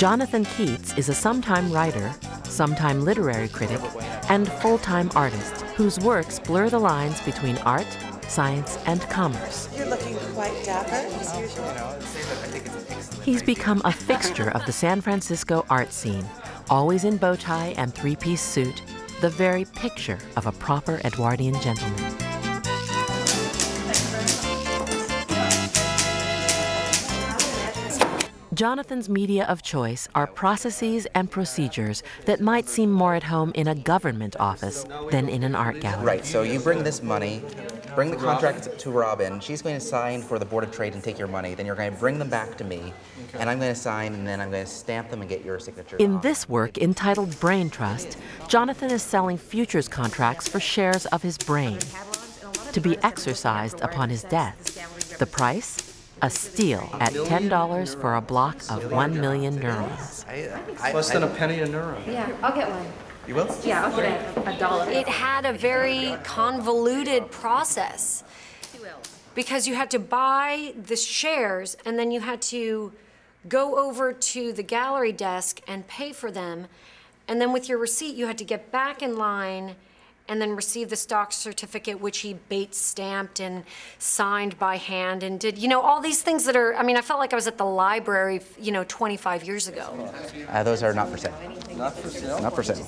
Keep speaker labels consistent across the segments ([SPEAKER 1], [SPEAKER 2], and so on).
[SPEAKER 1] Jonathan Keats is a sometime writer, sometime literary critic, and full time artist whose works blur the lines between art, science, and commerce.
[SPEAKER 2] You're looking quite dapper. as usual.
[SPEAKER 1] He's become a fixture of the San Francisco art scene, always in bow tie and three piece suit, the very picture of a proper Edwardian gentleman. Jonathan's media of choice are processes and procedures that might seem more at home in a government office than in an art gallery.
[SPEAKER 3] Right, so you bring this money, bring the contract to Robin. She's going to sign for the Board of Trade and take your money. Then you're going to bring them back to me, and I'm going to sign, and then I'm going to stamp them and get your signature.
[SPEAKER 1] In this work, entitled Brain Trust, Jonathan is selling futures contracts for shares of his brain to be exercised upon his death. The price? A steal at $10 for a block of 1 million neurons.
[SPEAKER 3] I, I,
[SPEAKER 4] Less than a penny a neuron.
[SPEAKER 5] Yeah, I'll get one.
[SPEAKER 3] You will?
[SPEAKER 5] Yeah, I'll get a, a dollar.
[SPEAKER 6] It had a very convoluted process because you had to buy the shares and then you had to go over to the gallery desk and pay for them. And then with your receipt, you had to get back in line and then receive the stock certificate, which he Bates stamped and signed by hand and did, you know, all these things that are, I mean, I felt like I was at the library, you know, 25 years ago.
[SPEAKER 3] Uh, those are not for sale.
[SPEAKER 4] Not for sale?
[SPEAKER 3] Not for sale.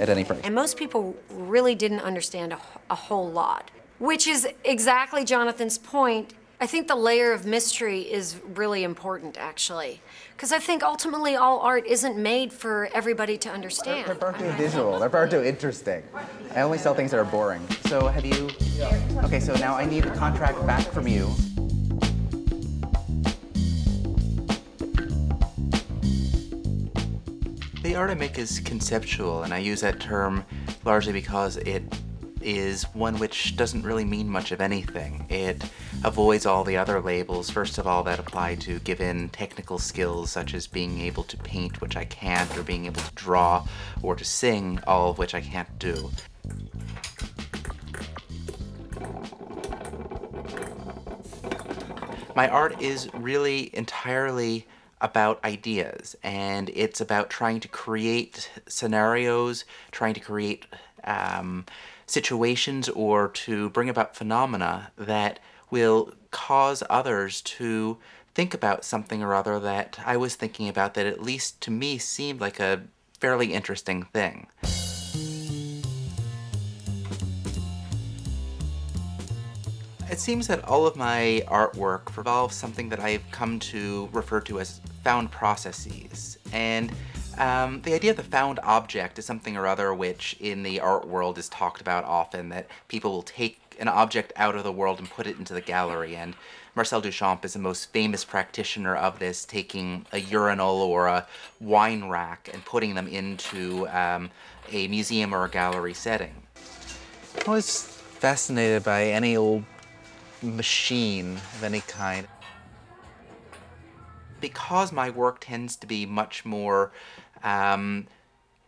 [SPEAKER 3] At any price.
[SPEAKER 6] And most people really didn't understand a, a whole lot, which is exactly Jonathan's point. I think the layer of mystery is really important, actually. Because I think ultimately all art isn't made for everybody to understand.
[SPEAKER 3] They're far too visual. They're far too interesting. I only sell things that are boring. So have you? Okay, so now I need the contract back from you.
[SPEAKER 7] The art I make is conceptual, and I use that term largely because it is one which doesn't really mean much of anything. It avoids all the other labels, first of all, that apply to given technical skills, such as being able to paint, which I can't, or being able to draw or to sing, all of which I can't do. My art is really entirely about ideas, and it's about trying to create scenarios, trying to create um, situations, or to bring about phenomena that will cause others to think about something or other that I was thinking about that at least to me seemed like a fairly interesting thing. It seems that all of my artwork revolves something that I've come to refer to as found processes. And um, the idea of the found object is something or other which in the art world is talked about often, that people will take an object out of the world and put it into the gallery. And Marcel Duchamp is the most famous practitioner of this, taking a urinal or a wine rack and putting them into um, a museum or a gallery setting. I was fascinated by any old machine of any kind. Because my work tends to be much more um,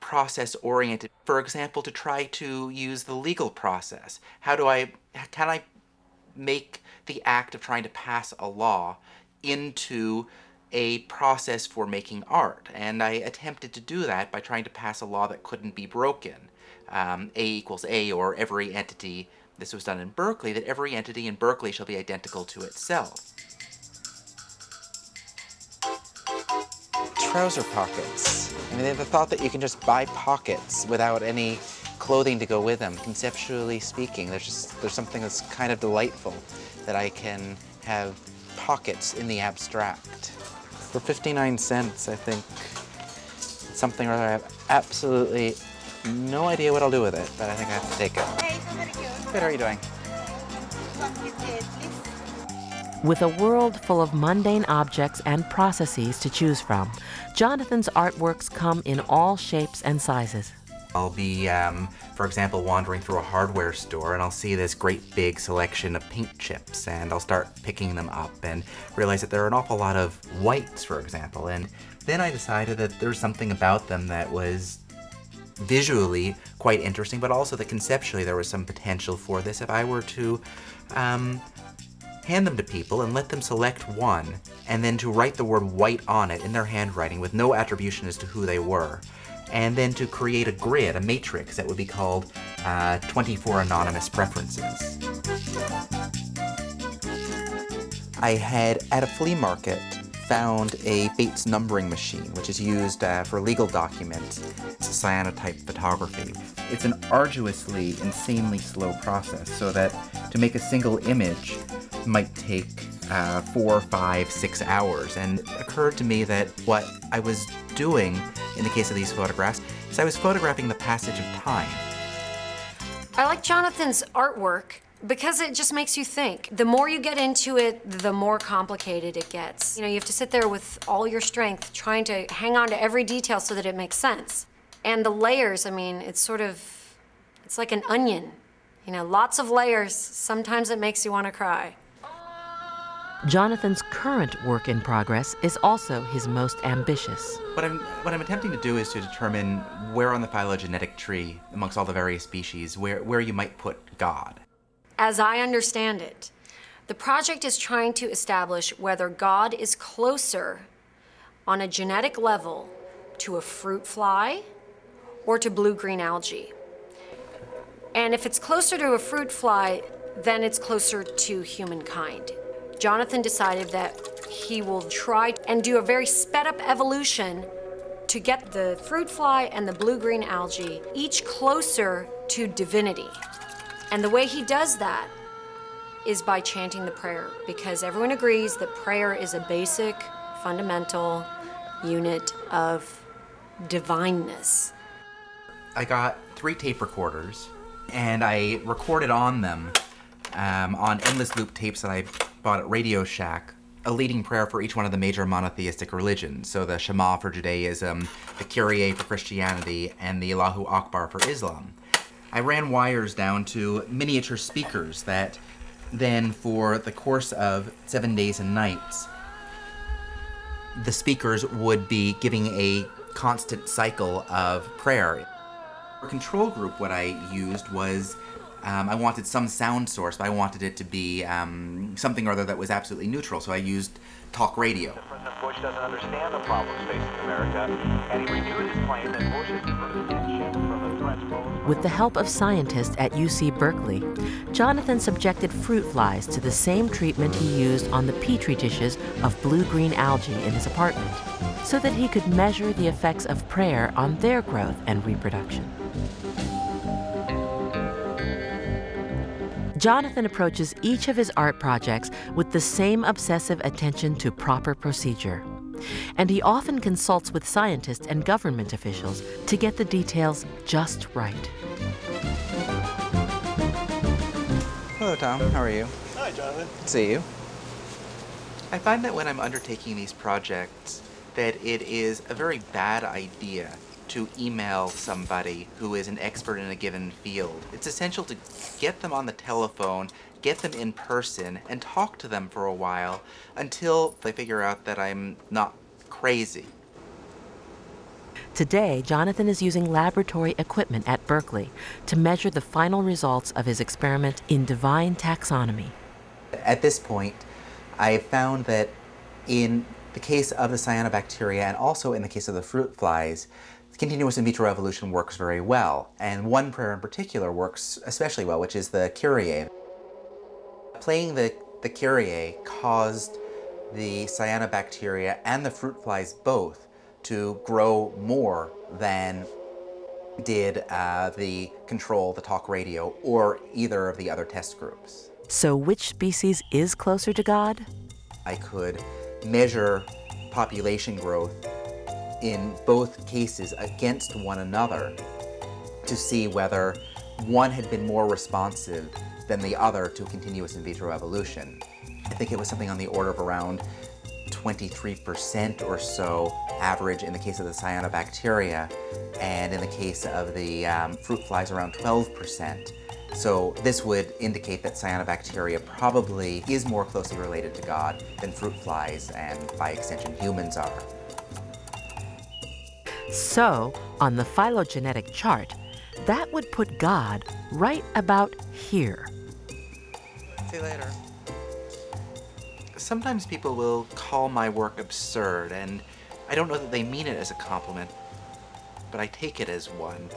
[SPEAKER 7] process oriented, for example, to try to use the legal process. How do I, can I make the act of trying to pass a law into a process for making art? And I attempted to do that by trying to pass a law that couldn't be broken. Um, a equals A, or every entity this was done in Berkeley, that every entity in Berkeley shall be identical to itself. Trouser pockets. I mean, the thought that you can just buy pockets without any clothing to go with them, conceptually speaking, there's just there's something that's kind of delightful that I can have pockets in the abstract. For 59 cents, I think something or other I have absolutely no idea what I'll do with it, but I think I have to take it.
[SPEAKER 2] Hey, so very good.
[SPEAKER 3] Good, how are you doing?
[SPEAKER 2] With
[SPEAKER 1] a world full of mundane objects and processes to choose from, Jonathan's artworks come in all shapes and sizes.
[SPEAKER 7] I'll be, um, for example, wandering through a hardware store and I'll see this great big selection of paint chips and I'll start picking them up and realize that there are an awful lot of whites, for example. And then I decided that there's something about them that was visually quite interesting, but also that conceptually there was some potential for this if I were to um, hand them to people and let them select one, and then to write the word white on it in their handwriting with no attribution as to who they were. And then to create a grid, a matrix that would be called uh, 24 anonymous preferences. I had at a flea market found a Bates numbering machine, which is used uh, for legal documents. It's a cyanotype photography. It's an arduously, insanely slow process, so that to make a single image might take uh, four, five, six hours. And it occurred to me that what I was doing in the case of these photographs is I was photographing the passage of time.
[SPEAKER 6] I like Jonathan's artwork because it just makes you think. The more you get into it, the more complicated it gets. You know, you have to sit there with all your strength trying to hang on to every detail so that it makes sense. And the layers, I mean, it's sort of, it's like an onion. You know, lots of layers. Sometimes it makes you want to cry.
[SPEAKER 1] Jonathan's current work in progress is also his most ambitious.
[SPEAKER 7] What I'm, what I'm attempting to do is to determine where on the phylogenetic tree, amongst all the various species, where, where you might put God.
[SPEAKER 6] As I understand it, the project is trying to establish whether God is closer on a genetic level to a fruit fly or to blue green algae. And if it's closer to a fruit fly, then it's closer to humankind. Jonathan decided that he will try and do a very sped up evolution to get the fruit fly and the blue green algae each closer to divinity. And the way he does that is by chanting the prayer, because everyone agrees that prayer is a basic, fundamental unit of divineness.
[SPEAKER 7] I got three tape recorders and I recorded on them um, on endless loop tapes that I bought at Radio Shack a leading prayer for each one of the major monotheistic religions. So the Shema for Judaism, the Kyrie for Christianity, and the Allahu Akbar for Islam. I ran wires down to miniature speakers that then, for the course of seven days and nights, the speakers would be giving a constant cycle of prayer. For control group, what I used was um, I wanted some sound source, but I wanted it to be um, something or other that was absolutely neutral, so I used talk radio.
[SPEAKER 4] President Bush doesn't understand the problems facing America, and he renewed his claim that Bush is attention from the threats posed.
[SPEAKER 1] With the help of scientists at UC Berkeley, Jonathan subjected fruit flies to the same treatment he used on the petri dishes of blue green algae in his apartment, so that he could measure the effects of prayer on their growth and reproduction. Jonathan approaches each of his art projects with the same obsessive attention to proper procedure. And he often consults with scientists and government officials to get the details just right.
[SPEAKER 3] Hello, Tom. How are you?
[SPEAKER 8] Hi, Jonathan.
[SPEAKER 3] See you.
[SPEAKER 7] I find that when I'm undertaking these projects, that it is a very bad idea to email somebody who is an expert in a given field. It's essential to get them on the telephone, get them in person, and talk to them for a while until they figure out that I'm not crazy.
[SPEAKER 1] Today, Jonathan is using laboratory equipment at Berkeley to measure the final results of his experiment in divine taxonomy.
[SPEAKER 7] At this point, I found that in the case of the cyanobacteria and also in the case of the fruit flies, continuous in vitro evolution works very well. And one prayer in particular works especially well, which is the Kyrie. Playing the, the Kyrie caused the cyanobacteria and the fruit flies both to grow more than did uh, the control, the talk radio, or either of the other test groups.
[SPEAKER 1] So, which species is closer to God?
[SPEAKER 7] I could measure population growth in both cases against one another to see whether one had been more responsive than the other to continuous in vitro evolution. I think it was something on the order of around 23% or so average in the case of the cyanobacteria, and in the case of the um, fruit flies, around 12%. So this would indicate that cyanobacteria probably is more closely related to God than fruit flies and by extension humans are.
[SPEAKER 1] So, on the phylogenetic chart, that would put God right about here.
[SPEAKER 3] See you later.
[SPEAKER 7] Sometimes people will call my work absurd, and I don't know that they mean it as a compliment, but I take it as one.